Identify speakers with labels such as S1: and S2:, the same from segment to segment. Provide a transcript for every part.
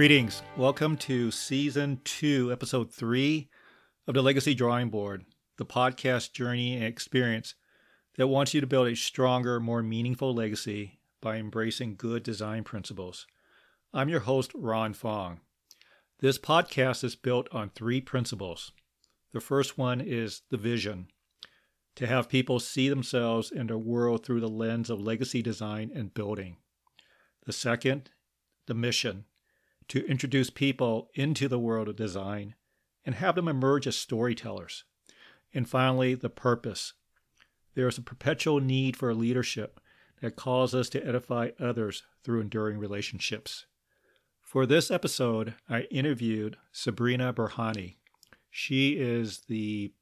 S1: Greetings. Welcome to season two, episode three of the Legacy Drawing Board, the podcast journey and experience that wants you to build a stronger, more meaningful legacy by embracing good design principles. I'm your host, Ron Fong. This podcast is built on three principles. The first one is the vision to have people see themselves and their world through the lens of legacy design and building. The second, the mission to introduce people into the world of design and have them emerge as storytellers. And finally, the purpose. There is a perpetual need for leadership that calls us to edify others through enduring relationships. For this episode, I interviewed Sabrina Berhane. She is the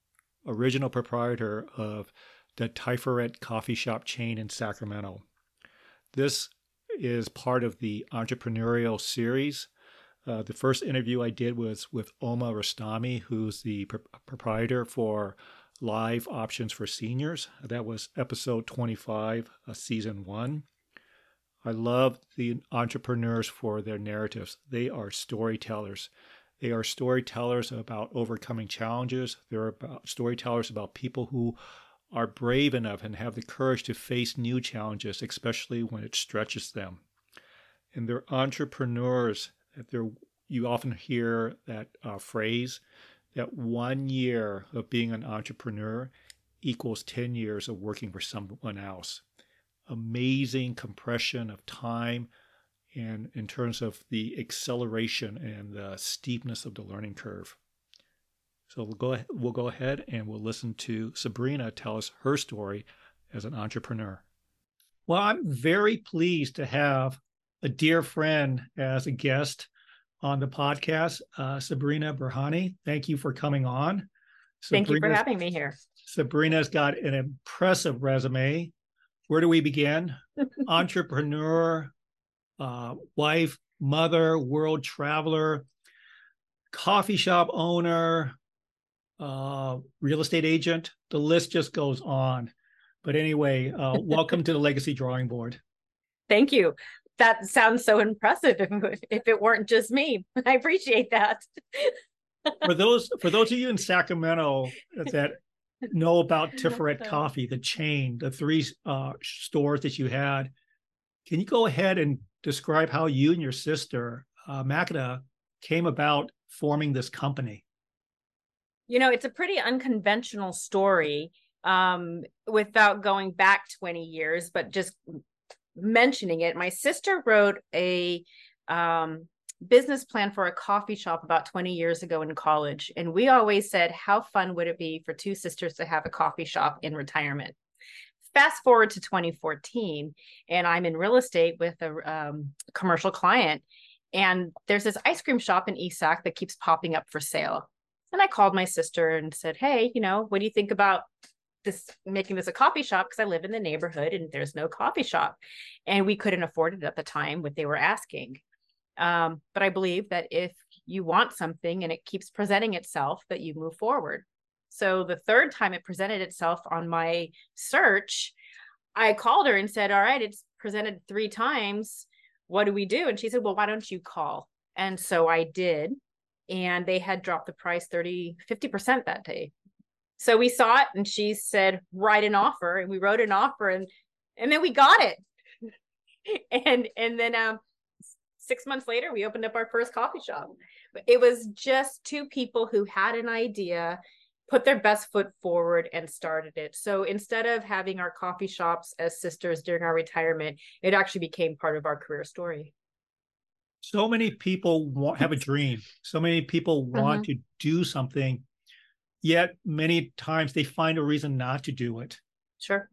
S1: original proprietor of the Tiferet coffee shop chain in Sacramento. This is part of the entrepreneurial series uh, the first interview I did was with Oma Rostami, who's the pr- proprietor for Live Options for Seniors. That was episode 25, uh, season one. I love the entrepreneurs for their narratives. They are storytellers. They are storytellers about overcoming challenges. They're about storytellers about people who are brave enough and have the courage to face new challenges, especially when it stretches them. And they're entrepreneurs there you often hear that uh, phrase that one year of being an entrepreneur equals 10 years of working for someone else. Amazing compression of time and in terms of the acceleration and the steepness of the learning curve. So we'll go we'll go ahead and we'll listen to Sabrina tell us her story as an entrepreneur. Well, I'm very pleased to have a dear friend as a guest on the podcast, uh, Sabrina Berhane. Thank you for coming on.
S2: Thank you for having me here.
S1: Sabrina's got an impressive resume. Where do we begin? Entrepreneur, uh, wife, mother, world traveler, coffee shop owner, uh, real estate agent. The list just goes on. But anyway, uh, welcome to the Legacy Drawing Board.
S2: Thank you that sounds so impressive if, if it weren't just me. I appreciate that.
S1: for those for those of you in Sacramento that know about Tiferet Coffee, the chain, the three uh, stores that you had, can you go ahead and describe how you and your sister uh, Makeda came about forming this company?
S2: You know, it's a pretty unconventional story um, without going back 20 years, but just mentioning it, my sister wrote a um, business plan for a coffee shop about 20 years ago in college. And we always said, how fun would it be for two sisters to have a coffee shop in retirement? Fast forward to 2014, and I'm in real estate with a um, commercial client. And there's this ice cream shop in Esac that keeps popping up for sale. And I called my sister and said, Hey, you know, what do you think about this making this a coffee shop because I live in the neighborhood and there's no coffee shop. And we couldn't afford it at the time what they were asking. Um, but I believe that if you want something and it keeps presenting itself, that you move forward. So the third time it presented itself on my search, I called her and said, All right, it's presented three times. What do we do? And she said, Well, why don't you call? And so I did. And they had dropped the price 30, 50% that day. So we saw it and she said, write an offer. And we wrote an offer and and then we got it. and and then um six months later we opened up our first coffee shop. It was just two people who had an idea, put their best foot forward and started it. So instead of having our coffee shops as sisters during our retirement, it actually became part of our career story.
S1: So many people want, have a dream. So many people want mm-hmm. to do something yet many times they find a reason not to do it.
S2: Sure.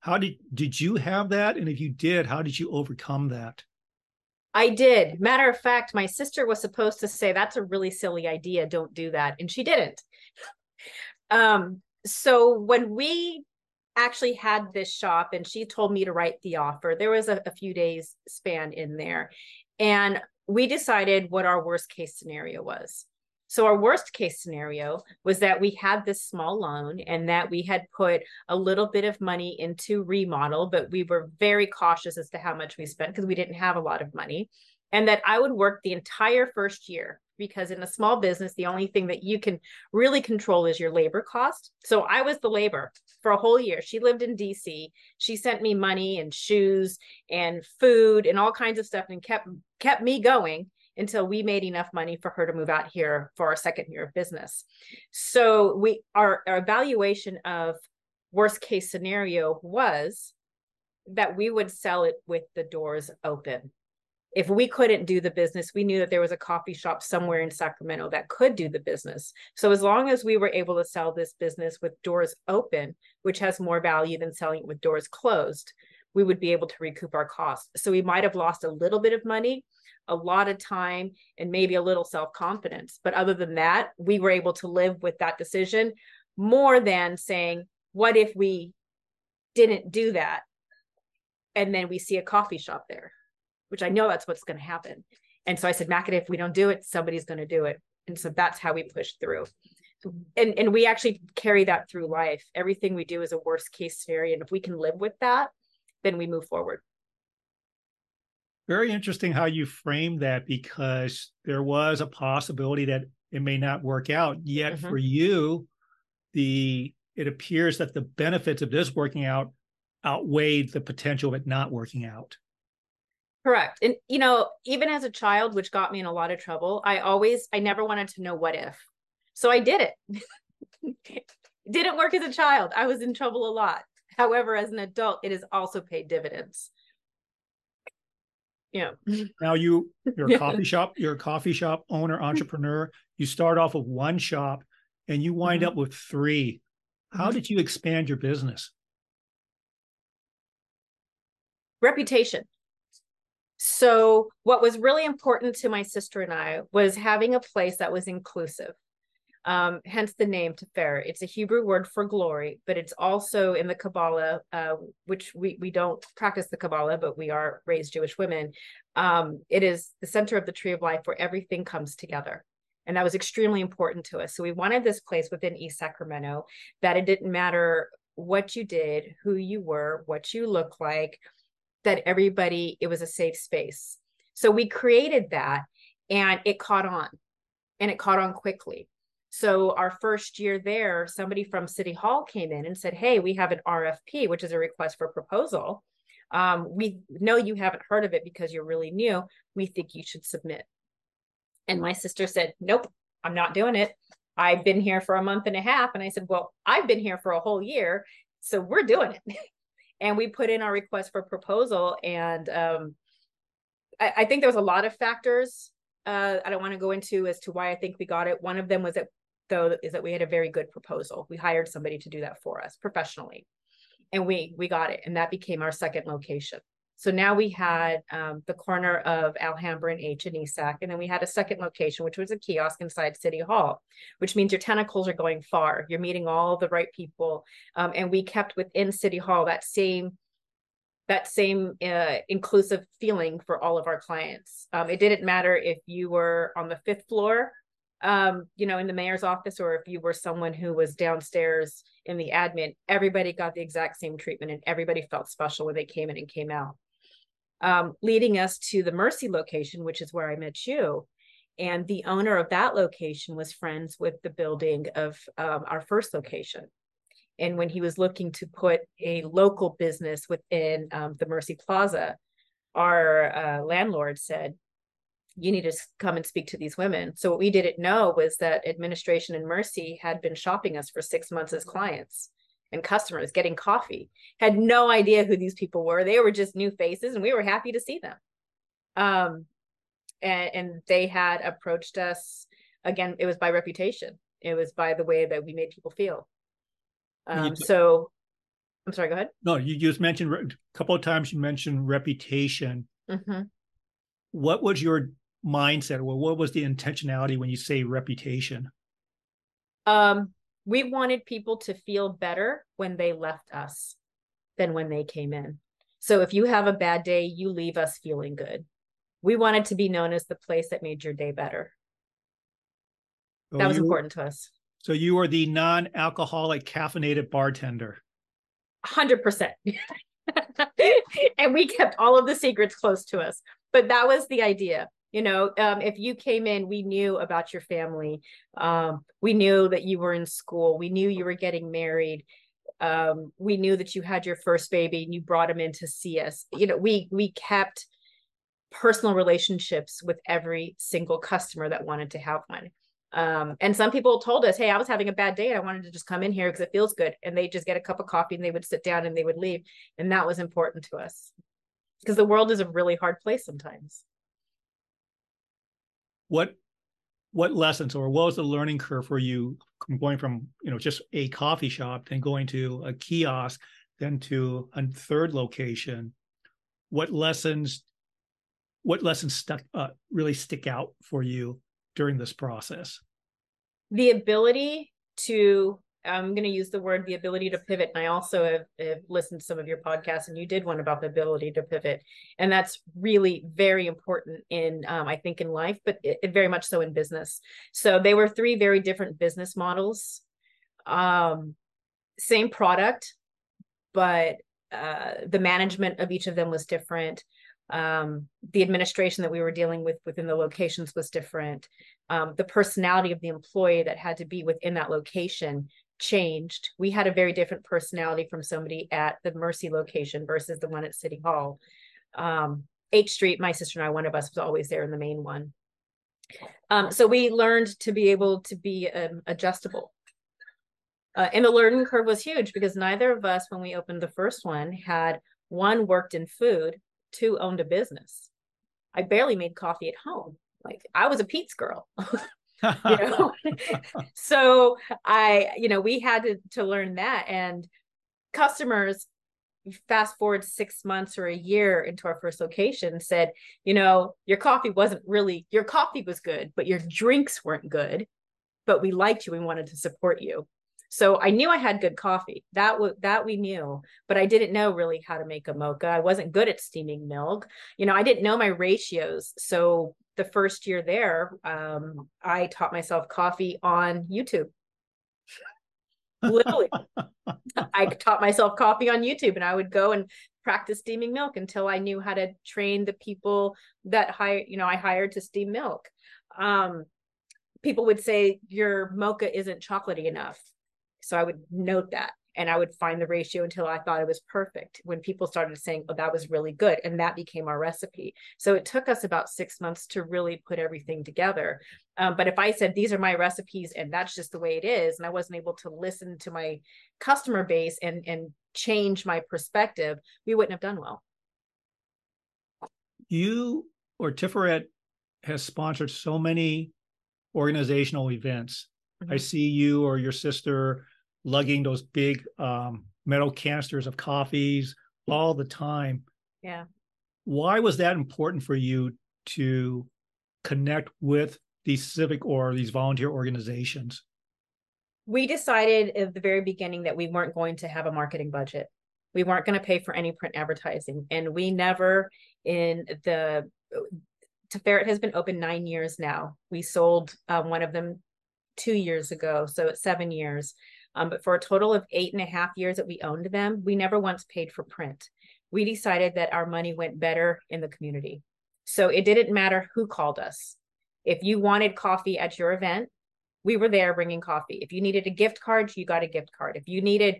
S1: How did did you have that? And if you did how did you overcome that?
S2: I did. Matter of fact my sister was supposed to say that's a really silly idea. Don't do that. And she didn't. Um so when we actually had this shop and she told me to write the offer there was a, a few days span in there. And we decided what our worst case scenario was so our worst case scenario was that we had this small loan and that we had put a little bit of money into remodel, but we were very cautious as to how much we spent because we didn't have a lot of money. and that I would work the entire first year because in a small business, the only thing that you can really control is your labor cost. So I was the labor for a whole year. She lived in DC. She sent me money and shoes and food and all kinds of stuff and kept kept me going until we made enough money for her to move out here for our second year of business. So we our, our evaluation of worst case scenario was that we would sell it with the doors open. If we couldn't do the business, we knew that there was a coffee shop somewhere in Sacramento that could do the business. So as long as we were able to sell this business with doors open, which has more value than selling it with doors closed, we would be able to recoup our costs. So we might have lost a little bit of money, a lot of time, and maybe a little self confidence. But other than that, we were able to live with that decision more than saying, what if we didn't do that? And then we see a coffee shop there, which I know that's what's going to happen. And so I said, Mackin, if we don't do it, somebody's going to do it. And so that's how we push through. And, and we actually carry that through life. Everything we do is a worst case scenario. And if we can live with that, then we move forward.
S1: Very interesting how you frame that because there was a possibility that it may not work out. Yet mm-hmm. for you, the it appears that the benefits of this working out outweighed the potential of it not working out.
S2: Correct. And you know, even as a child, which got me in a lot of trouble, I always I never wanted to know what if. So I did it. Didn't work as a child. I was in trouble a lot. However, as an adult, it has also paid dividends. Yeah.
S1: Now you you're a coffee shop, you're a coffee shop owner, entrepreneur. You start off with one shop and you wind mm-hmm. up with three. How mm-hmm. did you expand your business?
S2: Reputation. So, what was really important to my sister and I was having a place that was inclusive. Um, hence the name Tiferet. It's a Hebrew word for glory, but it's also in the Kabbalah, uh, which we, we don't practice the Kabbalah, but we are raised Jewish women. Um, it is the center of the tree of life where everything comes together. And that was extremely important to us. So we wanted this place within East Sacramento that it didn't matter what you did, who you were, what you look like, that everybody, it was a safe space. So we created that and it caught on and it caught on quickly. So our first year there, somebody from City Hall came in and said, Hey, we have an RFP, which is a request for proposal. Um, we know you haven't heard of it because you're really new. We think you should submit. And my sister said, Nope, I'm not doing it. I've been here for a month and a half. And I said, Well, I've been here for a whole year. So we're doing it. and we put in our request for proposal. And um, I, I, think there was a lot of factors uh, I don't want to go into as to why I think we got it. One of them was that, though, is that we had a very good proposal. We hired somebody to do that for us professionally. And we we got it. And that became our second location. So now we had um, the corner of Alhambra and H and ESAC, and then we had a second location, which was a kiosk inside City Hall, which means your tentacles are going far. You're meeting all the right people, um, and we kept within City Hall that same that same uh, inclusive feeling for all of our clients. Um, it didn't matter if you were on the fifth floor, um, you know, in the mayor's office, or if you were someone who was downstairs in the admin. Everybody got the exact same treatment, and everybody felt special when they came in and came out um, leading us to the Mercy location, which is where I met you. And the owner of that location was friends with the building of um, our first location. And when he was looking to put a local business within um, the Mercy Plaza, our uh, landlord said, You need to come and speak to these women. So, what we didn't know was that administration and Mercy had been shopping us for six months as clients and customers getting coffee. Had no idea who these people were. They were just new faces and we were happy to see them. Um and and they had approached us again it was by reputation. It was by the way that we made people feel. Um so i'm sorry go ahead.
S1: No you just mentioned a couple of times you mentioned reputation. Mm-hmm. what was your mindset or what was the intentionality when you say reputation
S2: um we wanted people to feel better when they left us than when they came in. So if you have a bad day, you leave us feeling good. We wanted to be known as the place that made your day better. So that was you, important to us.
S1: So you are the non-alcoholic caffeinated bartender.
S2: 100%. and we kept all of the secrets close to us. but that was the idea you know um, if you came in we knew about your family um, we knew that you were in school we knew you were getting married um, we knew that you had your first baby and you brought him in to see us. You know we we kept personal relationships with every single customer that wanted to have one. Um, and some people told us hey i was having a bad day and i wanted to just come in here because it feels good and they just get a cup of coffee and they would sit down and they would leave and that was important to us. Because the world is a really hard place sometimes
S1: what what lessons or what was the learning curve for you going from you know just a coffee shop then going to a kiosk then to a third location? What lessons what lessons stuck uh, really stick out for you during this process?
S2: The ability to I'm going to use the word the ability to pivot. And I also have, have, listened to some of your podcasts, and you did one about the ability to pivot, and that's really very important in um, I think in life, but it, it very much so in business. So they were three very different business models, um, same product, but uh, the management of each of them was different. Um, the administration that we were dealing with within the locations was different. Um, the personality of the employee that had to be within that location changed. We had a very different personality from somebody at the Mercy location versus the one at City Hall. Um, H Street, my sister and I, one of us was always there in the main one. Um, so we learned to be able to be um, adjustable. Uh, and the learning curve was huge because neither of us, when we opened the first one, had one worked in food, two owned a business. I barely made coffee at home. Like I was a Pete's girl. you know so i you know we had to to learn that and customers fast forward six months or a year into our first location said you know your coffee wasn't really your coffee was good but your drinks weren't good but we liked you We wanted to support you so I knew I had good coffee. That was that we knew, but I didn't know really how to make a mocha. I wasn't good at steaming milk. You know, I didn't know my ratios. So the first year there, um, I taught myself coffee on YouTube. Literally, I taught myself coffee on YouTube, and I would go and practice steaming milk until I knew how to train the people that hire, you know, I hired to steam milk. Um, people would say your mocha isn't chocolatey enough. So I would note that and I would find the ratio until I thought it was perfect. When people started saying, oh, that was really good. And that became our recipe. So it took us about six months to really put everything together. Um, but if I said, these are my recipes and that's just the way it is, and I wasn't able to listen to my customer base and, and change my perspective, we wouldn't have done well.
S1: You or Tiferet has sponsored so many organizational events. Mm-hmm. I see you or your sister lugging those big um, metal canisters of coffees all the time.
S2: Yeah.
S1: Why was that important for you to connect with these civic or these volunteer organizations?
S2: We decided at the very beginning that we weren't going to have a marketing budget. We weren't going to pay for any print advertising. And we never, in the, Tiferet has been open nine years now. We sold um, one of them two years ago. So it's seven years. Um, but for a total of eight and a half years that we owned them, we never once paid for print. We decided that our money went better in the community. So it didn't matter who called us. If you wanted coffee at your event, we were there bringing coffee. If you needed a gift card, you got a gift card. If you needed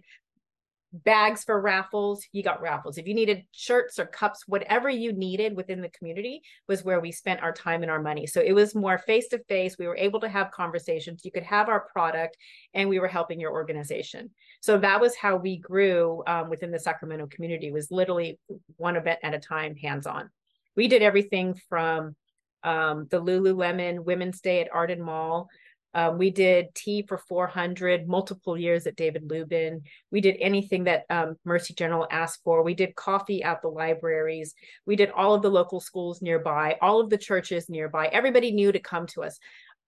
S2: bags for raffles, you got raffles. If you needed shirts or cups, whatever you needed within the community was where we spent our time and our money. So it was more face to face. We were able to have conversations. You could have our product and we were helping your organization. So that was how we grew um, within the Sacramento community was literally one event at a time, hands on. We did everything from um, the Lululemon Women's Day at Arden Mall um, we did tea for 400 multiple years at David Lubin. We did anything that um, Mercy General asked for. We did coffee at the libraries. We did all of the local schools nearby, all of the churches nearby. Everybody knew to come to us.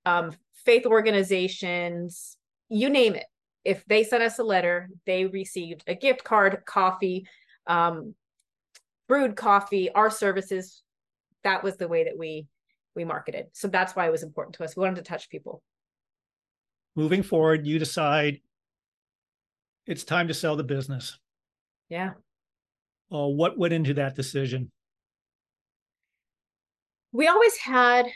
S2: Um, faith organizations, you name it. If they sent us a letter, they received a gift card, coffee, um, brewed coffee, our services. That was the way that we we marketed. So that's why it was important to us. We wanted to touch people
S1: moving forward, you decide it's time to sell the business.
S2: Yeah.
S1: Uh, what went into that decision?
S2: we always had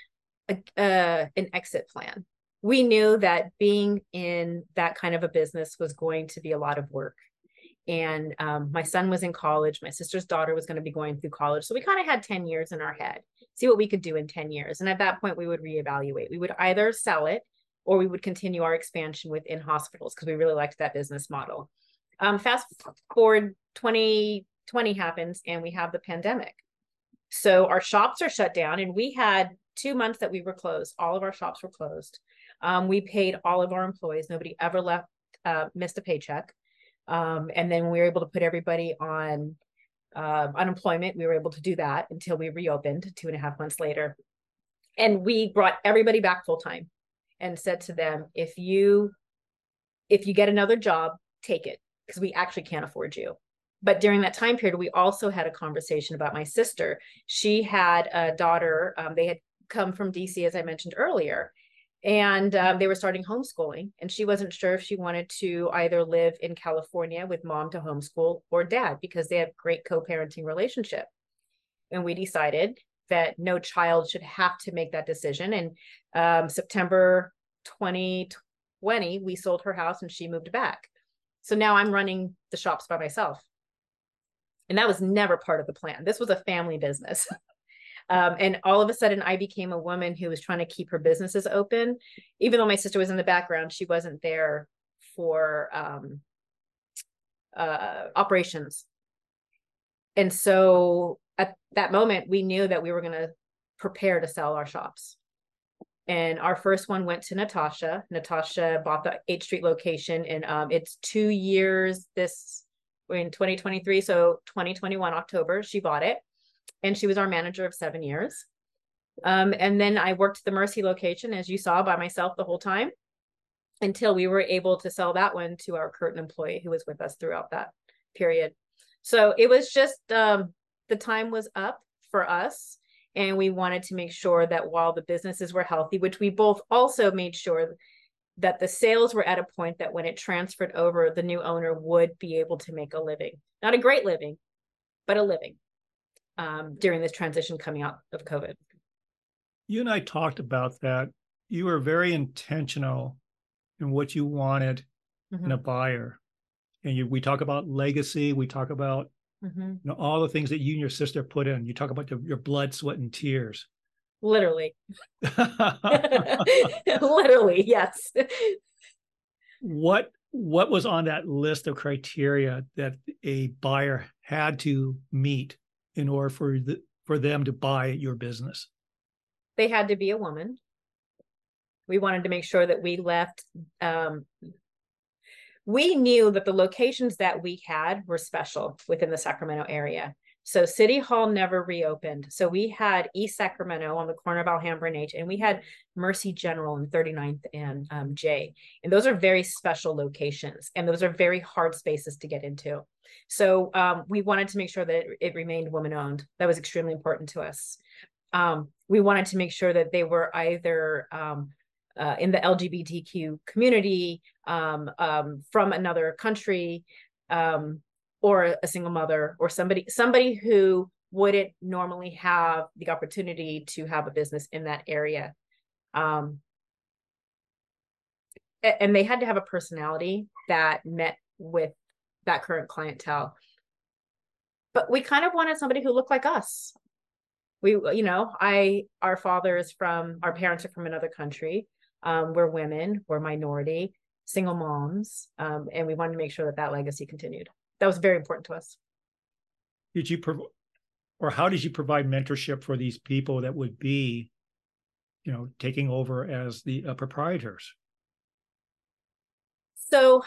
S2: a, uh, an exit plan. We knew that being in that kind of a business was going to be a lot of work. And um, my son was in college. My sister's daughter was going to be going through college. So we kind of had 10 years in our head, see what we could do in 10 years. And at that point, we would reevaluate. We would either sell it or we would continue our expansion within hospitals because we really liked that business model. Um, fast forward 2020 happens and we have the pandemic. So our shops are shut down, and we had two months that we were closed. All of our shops were closed. Um, we paid all of our employees. Nobody ever left, uh, missed a paycheck. Um, and then we were able to put everybody on uh, unemployment. We were able to do that until we reopened two and a half months later. And we brought everybody back full time and said to them, if you if you get another job, take it because we actually can't afford you but during that time period, we also had a conversation about my sister. She had a daughter. Um, they had come from DC, as I mentioned earlier, and um, they were starting homeschooling. And she wasn't sure if she wanted to either live in California with mom to homeschool or dad because they have great co-parenting relationship. And we decided that no child should have to make that decision. And um, September 2020, we sold her house and she moved back. So now I'm running the shops by myself and that was never part of the plan. This was a family business. Um, and all of a sudden, I became a woman who was trying to keep her businesses open. Even though my sister was in the background, she wasn't there for um, uh, operations. And so at that moment, we knew that we were going to prepare to sell our shops. And our first one went to Natasha. Natasha bought the H Street location, and um, it's two years this in 2023. So 2021 October, she bought it, and she was our manager of seven years. Um, and then I worked the Mercy location, as you saw, by myself the whole time until we were able to sell that one to our current employee who was with us throughout that period. So it was just um, the time was up for us. And we wanted to make sure that while the businesses were healthy, which we both also made sure that the sales were at a point that when it transferred over, the new owner would be able to make a living, not a great living, but a living um, during this transition coming out of COVID.
S1: You and I talked about that. You were very intentional in what you wanted mm-hmm. in a buyer. And you, we talk about legacy. We talk about mm-hmm. you know, all the things that you and your sister put in. You talk about your, your blood, sweat, and tears.
S2: Literally. Literally yes.
S1: What what was on that list of criteria that a buyer had to meet in order for the for them to buy your business?
S2: They had to be a woman. We wanted to make sure that we left um, we knew that the locations that we had were special within the sacramento area so City Hall never reopened. So we had East Sacramento on the corner of Alhambra and H, and we had Mercy General in 39th and um, J. And those are very special locations, and those are very hard spaces to get into. So um, we wanted to make sure that it, it remained woman owned. That was extremely important to us. Um, we wanted to make sure that they were either um, uh, in the LGBTQ community, um, um, from another country, um, or a single mother or somebody somebody who wouldn't normally have the opportunity to have a business in that area. Um, and they had to have a personality that met with that current clientele. But we kind of wanted somebody who looked like us. We you know i our father is from our parents are from another country um, we're women we're minority single moms um, and we wanted to make sure that that legacy continued that was very important to us.
S1: Did you prov- or how did you provide mentorship for these people that would be, you know, taking over as the uh, proprietors?
S2: So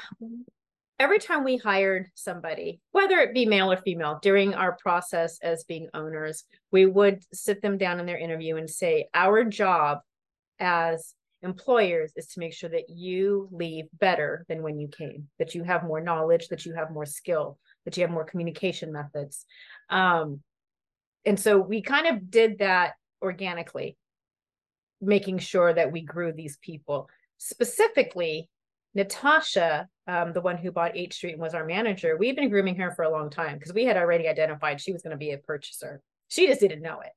S2: every time we hired somebody, whether it be male or female, during our process as being owners, we would sit them down in their interview and say, Our job as employers is to make sure that you leave better than when you came, that you have more knowledge, that you have more skill, that you have more communication methods. Um, and so we kind of did that organically, making sure that we grew these people. Specifically, Natasha, um, the one who bought H Street and was our manager, we've been grooming her for a long time because we had already identified she was going to be a purchaser. She just didn't know it.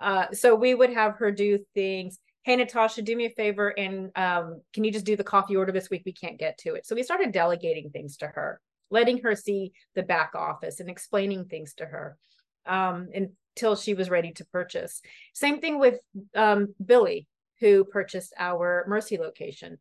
S2: Uh, so we would have her do things. Hey, Natasha, do me a favor and um, can you just do the coffee order this week? We can't get to it. So we started delegating things to her, letting her see the back office and explaining things to her um, until she was ready to purchase. Same thing with um, Billy, who purchased our Mercy location.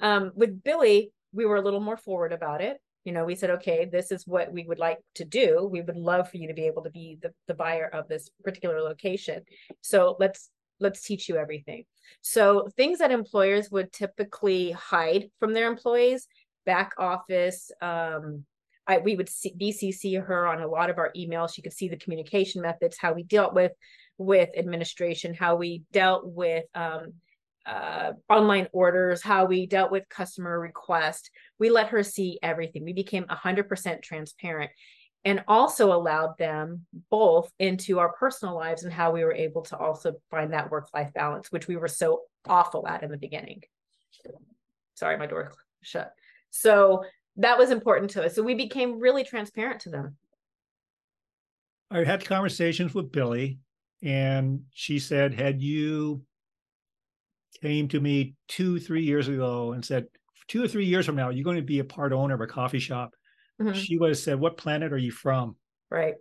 S2: Um, with Billy, we were a little more forward about it you know we said okay this is what we would like to do we would love for you to be able to be the, the buyer of this particular location so let's let's teach you everything so things that employers would typically hide from their employees back office um I, we would see, BCC her on a lot of our emails. She could see the communication methods, how we dealt with with administration, how we dealt with um, uh, online orders, how we dealt with customer request. We let her see everything. We became 100% transparent and also allowed them both into our personal lives and how we were able to also find that work life balance, which we were so awful at in the beginning. Sorry, my door shut. So that was important to us. So we became really transparent to them.
S1: I had conversations with Billy, and she said, Had you came to me two, three years ago and said, two or three years from now, you're going to be a part owner of a coffee shop. Mm-hmm. She would have said, What planet are you from?
S2: Right.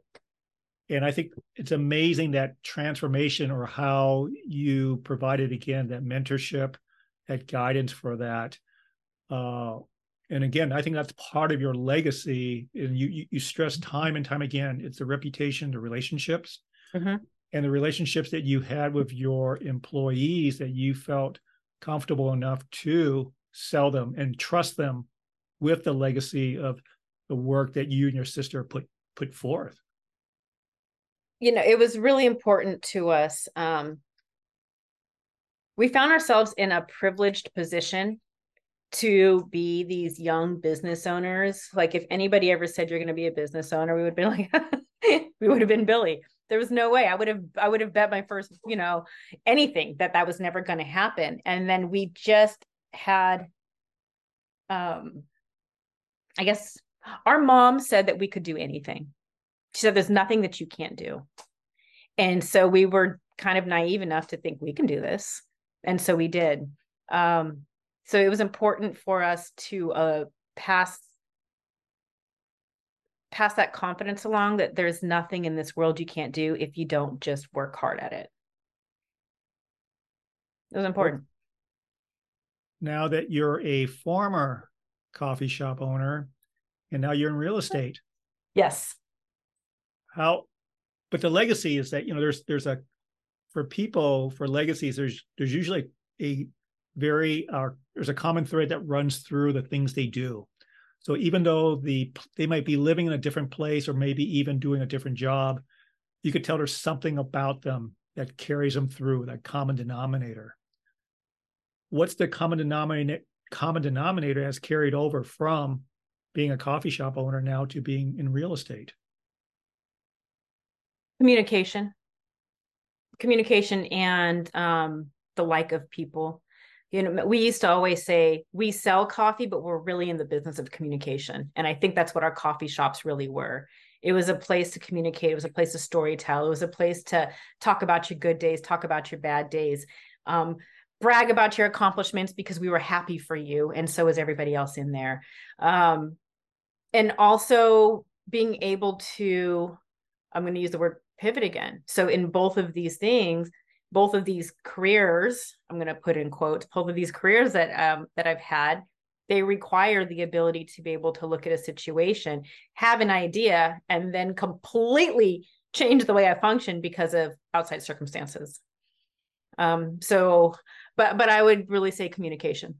S1: And I think it's amazing that transformation or how you provided again that mentorship, that guidance for that. Uh, and again, I think that's part of your legacy. And you you, you stress time and time again, it's the reputation, the relationships. Mm-hmm and the relationships that you had with your employees that you felt comfortable enough to sell them and trust them with the legacy of the work that you and your sister put put forth.
S2: You know it was really important to us um, we found ourselves in a privileged position to be these young business owners. Like if anybody ever said you're going to be a business owner we would be like we would have been billy. There was no way. I would have i would have bet my first you know anything that that was never going to happen. And then we just had um i guess our mom said that we could do anything she said there's nothing that you can't do and so we were kind of naive enough to think we can do this and so we did um so it was important for us to uh pass pass that confidence along that there's nothing in this world you can't do if you don't just work hard at it. It was important.
S1: Now that you're a former coffee shop owner and now you're in real estate.
S2: Yes.
S1: How but the legacy is that you know there's there's a for people for legacies there's there's usually a very uh, there's a common thread that runs through the things they do so even though the they might be living in a different place or maybe even doing a different job, you could tell there's something about them that carries them through that common denominator. What's the common denominator common denominator has carried over from being a coffee shop owner now to being in real estate?
S2: Communication. Communication and um, the like of people. You know we used to always say we sell coffee but we're really in the business of communication. And i think that's what our coffee shops really were. It was a place to communicate. It was a place to story tell it was a place to talk about your good days talk about your bad days. Um, brag about your accomplishments because we were happy for you and so is everybody else in there. Um, and also being able to i'm going to use the word pivot again. So in both of these things both of these careers i'm going to put in quotes both of these careers that um, that i've had they require the ability to be able to look at a situation have an idea and then completely change the way i function because of outside circumstances. Um so but but i would really say communication.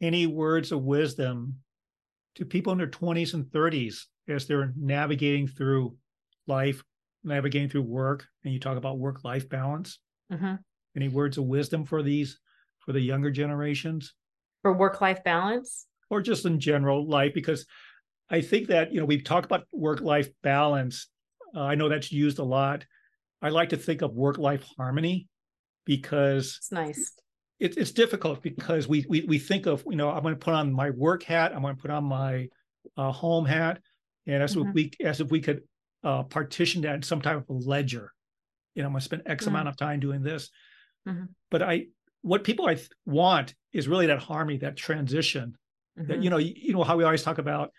S1: Any words of wisdom to people in their 20s and 30s as they're navigating through life navigating through work and you talk about work life balance. Mm-hmm. any words of wisdom for these for the younger generations?
S2: For work life balance?
S1: Or just in general life because i think that you know we've talked about work life balance. Uh, i know that's used a lot. I like to think of work life harmony because
S2: it's nice
S1: it, it's difficult because we, we we think of you know i'm going to put on my work hat i'm going to put on my uh, home hat and as mm-hmm. if we as if we could uh, partition that in some type of ledger. You know, I'm going to spend X mm-hmm. amount of time doing this. Mm-hmm. But I, what people I th- want is really that harmony, that transition. Mm-hmm. That you know, you, you know how we always talk about,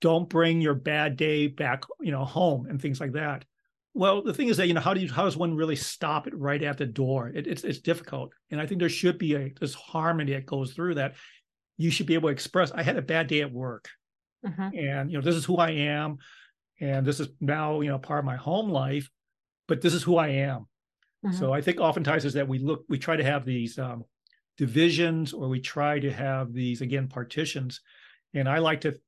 S1: don't bring your bad day back, you know, home and things like that. Well, the thing is that you know how do you how does one really stop it right at the door? It, it's it's difficult, and I think there should be a this harmony that goes through that. You should be able to express. I had a bad day at work, mm-hmm. and you know this is who I am, and this is now you know part of my home life, but this is who I am. Mm-hmm. So I think oftentimes is that we look we try to have these um, divisions or we try to have these again partitions, and I like to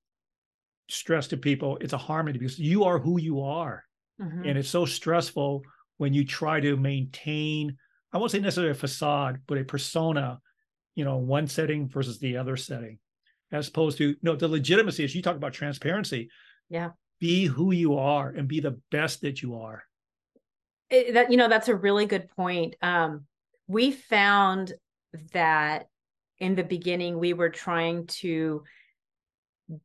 S1: stress to people it's a harmony because you are who you are Mm-hmm. And it's so stressful when you try to maintain, I won't say necessarily a facade, but a persona, you know, one setting versus the other setting, as opposed to, no, the legitimacy, as you talk about transparency.
S2: Yeah.
S1: Be who you are and be the best that you are.
S2: It, that, you know, that's a really good point. Um, we found that in the beginning, we were trying to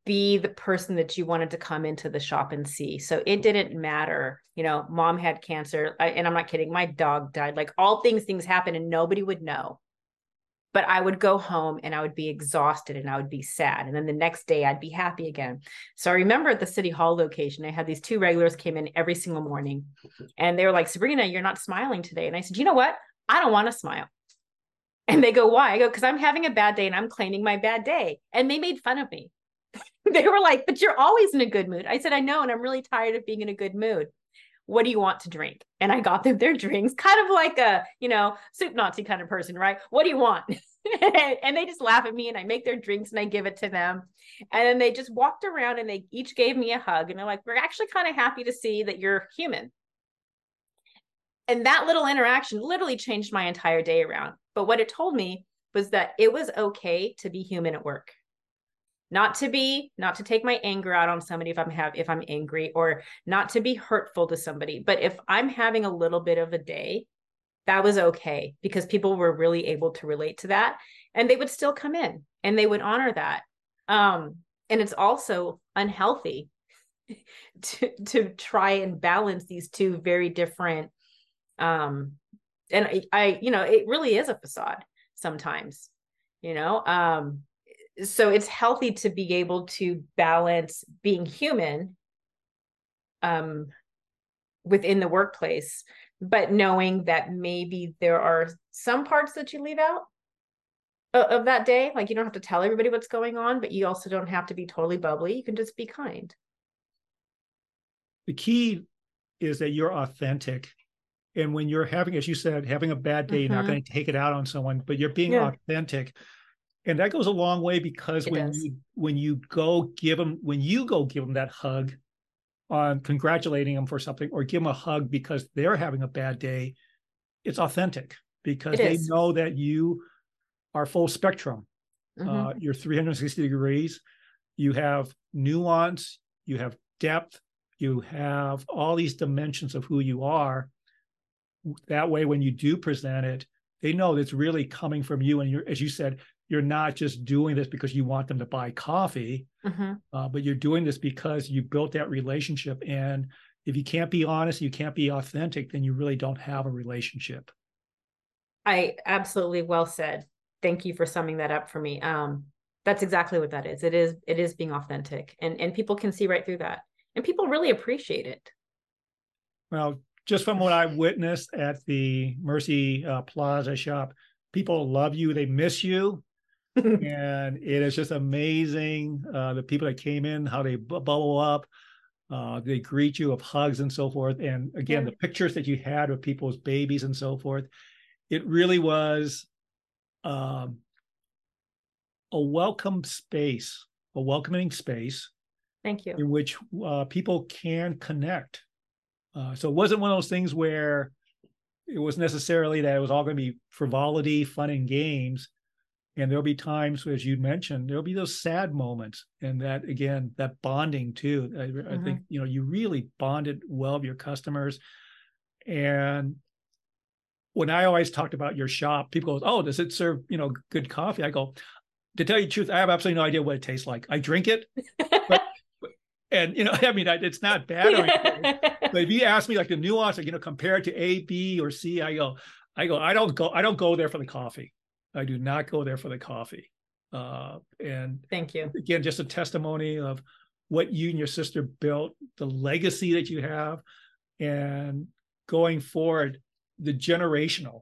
S2: be the person that you wanted to come into the shop and see. So it didn't matter. You know, mom had cancer, I, and I'm not kidding. My dog died. Like all things, things happen, and nobody would know. But I would go home and I would be exhausted and I would be sad. And then the next day I'd be happy again. So I remember at the city hall location, I had these two regulars came in every single morning and they were like, Sabrina, you're not smiling today. And I said, you know what? I don't want to smile. And they go, why? I go, because I'm having a bad day and I'm claiming my bad day. And they made fun of me. they were like, but you're always in a good mood. I said, I know. And I'm really tired of being in a good mood. What do you want to drink? And I got them their drinks, kind of like a, you know, soup Nazi kind of person, right? What do you want? and they just laugh at me and I make their drinks and I give it to them. And then they just walked around and they each gave me a hug. And they're like, we're actually kind of happy to see that you're human. And that little interaction literally changed my entire day around. But what it told me was that it was okay to be human at work not to be not to take my anger out on somebody if i'm have if i'm angry or not to be hurtful to somebody. But if i'm having a little bit of a day that was okay because people were really able to relate to that and they would still come in and they would honor that. Um and it's also unhealthy to to try and balance these two very different um and I, I you know it really is a facade sometimes you know? Um so it's healthy to be able to balance being human um within the workplace but knowing that maybe there are some parts that you leave out of that day like you don't have to tell everybody what's going on but you also don't have to be totally bubbly you can just be kind
S1: the key is that you're authentic and when you're having as you said having a bad day mm-hmm. you're not mm-hmm. going to take it out on someone but you're being yeah. authentic and that goes a long way because it when does. you when you go give them when you go give them that hug on congratulating them for something or give them a hug because they're having a bad day it's authentic because it they is. know that you are full spectrum mm-hmm. uh, you're 360 degrees you have nuance you have depth you have all these dimensions of who you are that way when you do present it they know it's really coming from you and you're as you said you're not just doing this because you want them to buy coffee, mm-hmm. uh, but you're doing this because you built that relationship. And if you can't be honest, you can't be authentic, then you really don't have a relationship.
S2: I absolutely well said. Thank you for summing that up for me. Um, that's exactly what that is. It is it is being authentic, and and people can see right through that, and people really appreciate it.
S1: Well, just from what I witnessed at the Mercy uh, Plaza shop, people love you, they miss you, and it is just amazing uh, the people that came in, how they bubble up. Uh, they greet you of hugs and so forth. And again, yeah. the pictures that you had of people's babies and so forth, it really was um, a welcome space, a welcoming space.
S2: Thank you.
S1: In which uh, people can connect. Uh, so it wasn't one of those things where it was necessarily that it was all going to be frivolity, fun, and games and there'll be times as you mentioned there'll be those sad moments and that again that bonding too I, mm-hmm. I, think you know you really bonded well with your customers and when i always talked about your shop people go oh does it serve you know good coffee i go to tell you the truth i have absolutely no idea what it tastes like i drink it but and you know, I mean, it's not bad. Or anything, but if you ask me like the nuance, like, you know, compared to A, B, or C, I go, I go, I don't go, I don't go there for the coffee. I do not go there for the coffee. Uh, and
S2: thank you
S1: again, just a testimony of what you and your sister built, the legacy that you have, and going forward, the generational.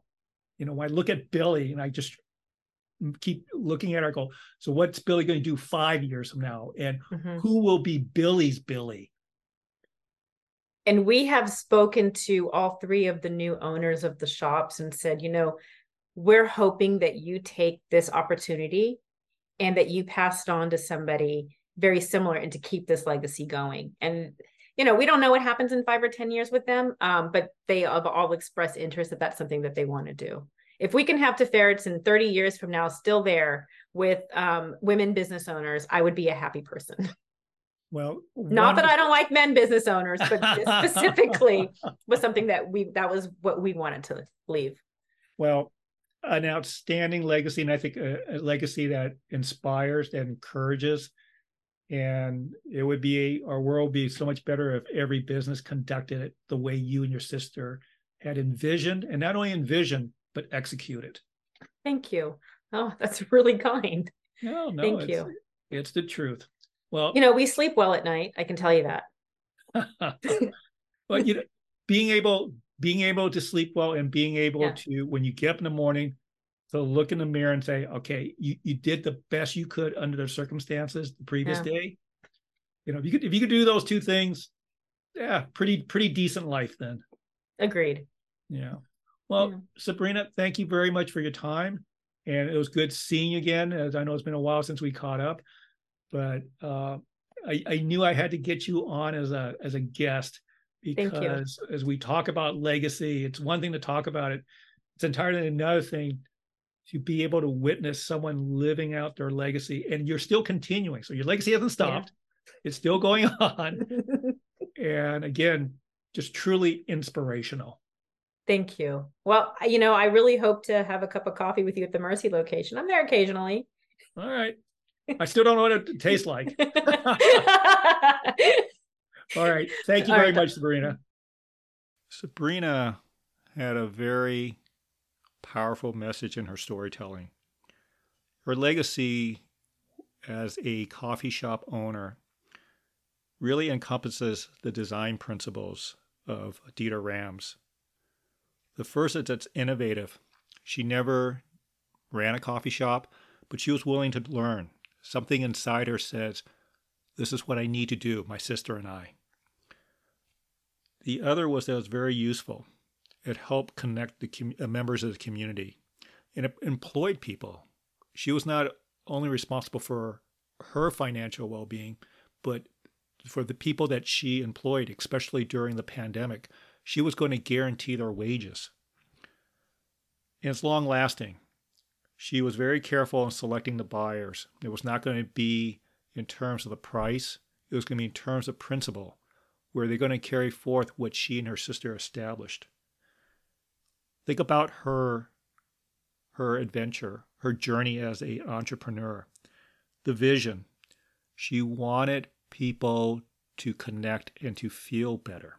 S1: You know, I look at Billy and I just keep looking at our goal. So what's Billy going to do five years from now? And mm-hmm. who will be Billy's Billy?
S2: And we have spoken to all three of the new owners of the shops and said, you know, we're hoping that you take this opportunity and that you pass it on to somebody very similar and to keep this legacy going. And you know, we don't know what happens in five or 10 years with them, um, but they have all expressed interest that that's something that they want to do if we can have Tiferets in 30 years from now still there with um, women business owners, I would be a happy person.
S1: Well,
S2: not that I don't like men business owners, but specifically was something that we that was what we wanted to leave.
S1: Well, an outstanding legacy, and I think a, a legacy that inspires, that encourages, and it would be our world would be so much better if every business conducted it the way you and your sister had envisioned, and not only envisioned, but executed.
S2: Thank you. Oh, that's really kind.
S1: No, no.
S2: Thank
S1: it's,
S2: you.
S1: It's the truth. Well,
S2: you know, we sleep well at night. I can tell you that.
S1: but you know, being able being able to sleep well and being able yeah. to when you get up in the morning to look in the mirror and say, okay, you, you did the best you could under the circumstances the previous yeah. day. You know, if you could if you could do those two things, yeah, pretty pretty decent life then.
S2: Agreed.
S1: Yeah. Well, yeah. Sabrina, thank you very much for your time. And it was good seeing you again, as I know it's been a while since we caught up. But uh, I, I, knew I had to get you on as a as a guest because as we talk about legacy, it's one thing to talk about it. It's entirely another thing to be able to witness someone living out their legacy and you're still continuing. So your legacy hasn't stopped. Yeah. It's still going on. and again, just truly inspirational.
S2: Thank you. Well, you know, I really hope to have a cup of coffee with you at the Mercy location. I'm there occasionally.
S1: All right. I still don't know what it tastes like. All right. Thank you very right. much, Sabrina. Sabrina had a very powerful message in her storytelling. Her legacy as a coffee shop owner really encompasses the design principles of Dieter Rams. The first is it's innovative. She never ran a coffee shop, but she was willing to learn. Something inside her says, This is what I need to do, my sister and I. The other was that it was very useful. It helped connect the com- uh, members of the community and it employed people. She was not only responsible for her financial well being, but for the people that she employed, especially during the pandemic she was going to guarantee their wages. And it's long lasting. She was very careful in selecting the buyers. It was not going to be in terms of the price, it was going to be in terms of principle, where they're going to carry forth what she and her sister established. Think about her her adventure, her journey as an entrepreneur, the vision. She wanted people to connect and to feel better.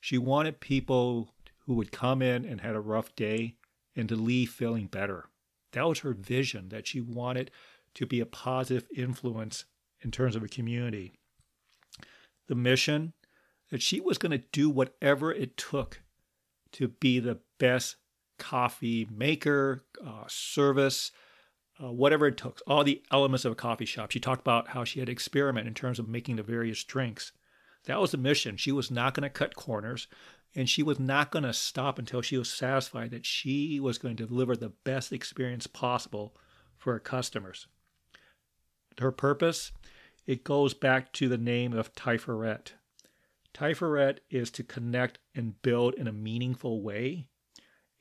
S1: She wanted people who would come in and had a rough day and to leave feeling better. That was her vision that she wanted to be a positive influence in terms of a community. The mission that she was going to do whatever it took to be the best coffee maker, uh, service, uh, whatever it took, all the elements of a coffee shop. She talked about how she had experiment in terms of making the various drinks. That was the mission. She was not going to cut corners and she was not going to stop until she was satisfied that she was going to deliver the best experience possible for her customers. Her purpose, it goes back to the name of Tiferet. Tiferet is to connect and build in a meaningful way.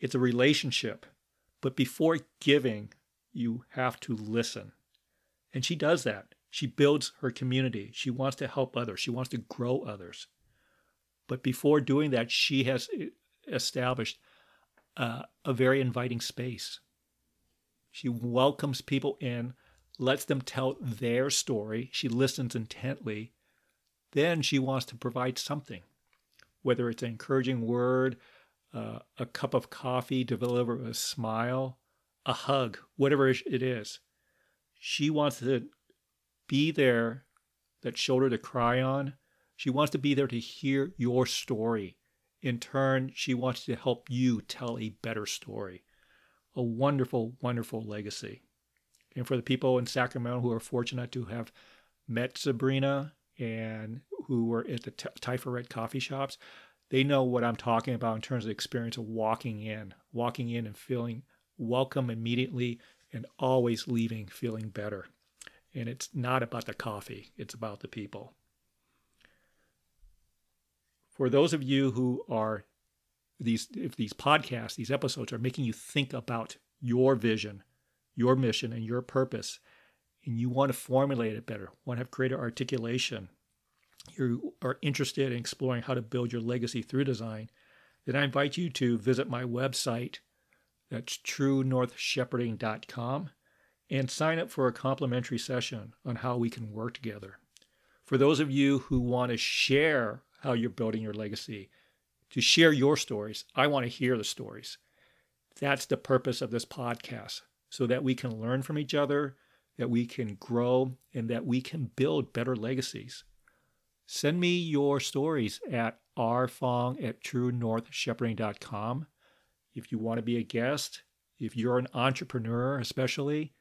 S1: It's a relationship, but before giving, you have to listen. And she does that. She builds her community. She wants to help others. She wants to grow others. But before doing that, she has established uh, a very inviting space. She welcomes people in, lets them tell their story. She listens intently. Then she wants to provide something, whether it's an encouraging word, uh, a cup of coffee, deliver a smile, a hug, whatever it is. She wants to be there, that shoulder to cry on. She wants to be there to hear your story. In turn, she wants to help you tell a better story. A wonderful, wonderful legacy. And for the people in Sacramento who are fortunate to have met Sabrina and who were at the Tiferet coffee shops, they know what I'm talking about in terms of the experience of walking in, walking in and feeling welcome immediately and always leaving feeling better. And it's not about the coffee, it's about the people. For those of you who are these if these podcasts, these episodes are making you think about your vision, your mission and your purpose and you want to formulate it better, want to have greater articulation, you are interested in exploring how to build your legacy through design, then I invite you to visit my website. That's truenorthshepherding.com and sign up for a complimentary session on how we can work together. For those of you who want to share how you're building your legacy, to share your stories, I want to hear the stories. That's the purpose of this podcast, so that we can learn from each other, that we can grow, and that we can build better legacies. Send me your stories at rfong at truenorthshepherding.com. If you want to be a guest, if you're an entrepreneur, especially,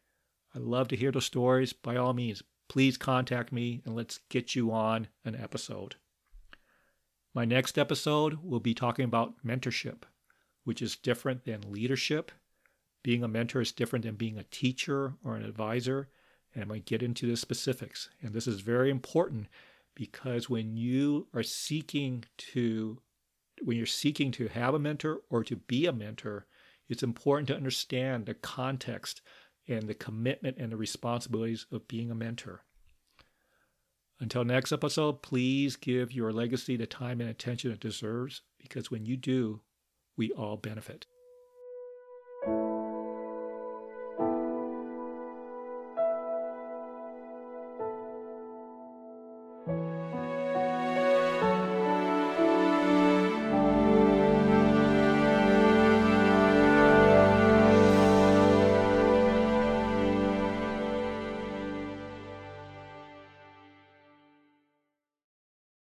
S1: I love to hear the stories. By all means, please contact me and let's get you on an episode. My next episode will be talking about mentorship, which is different than leadership. Being a mentor is different than being a teacher or an advisor. And to get into the specifics. And this is very important because when you are seeking to when you're seeking to have a mentor or to be a mentor, it's important to understand the context and the commitment and the responsibilities of being a mentor. Until next episode, please give your legacy the time and attention it deserves because when you do, we all benefit.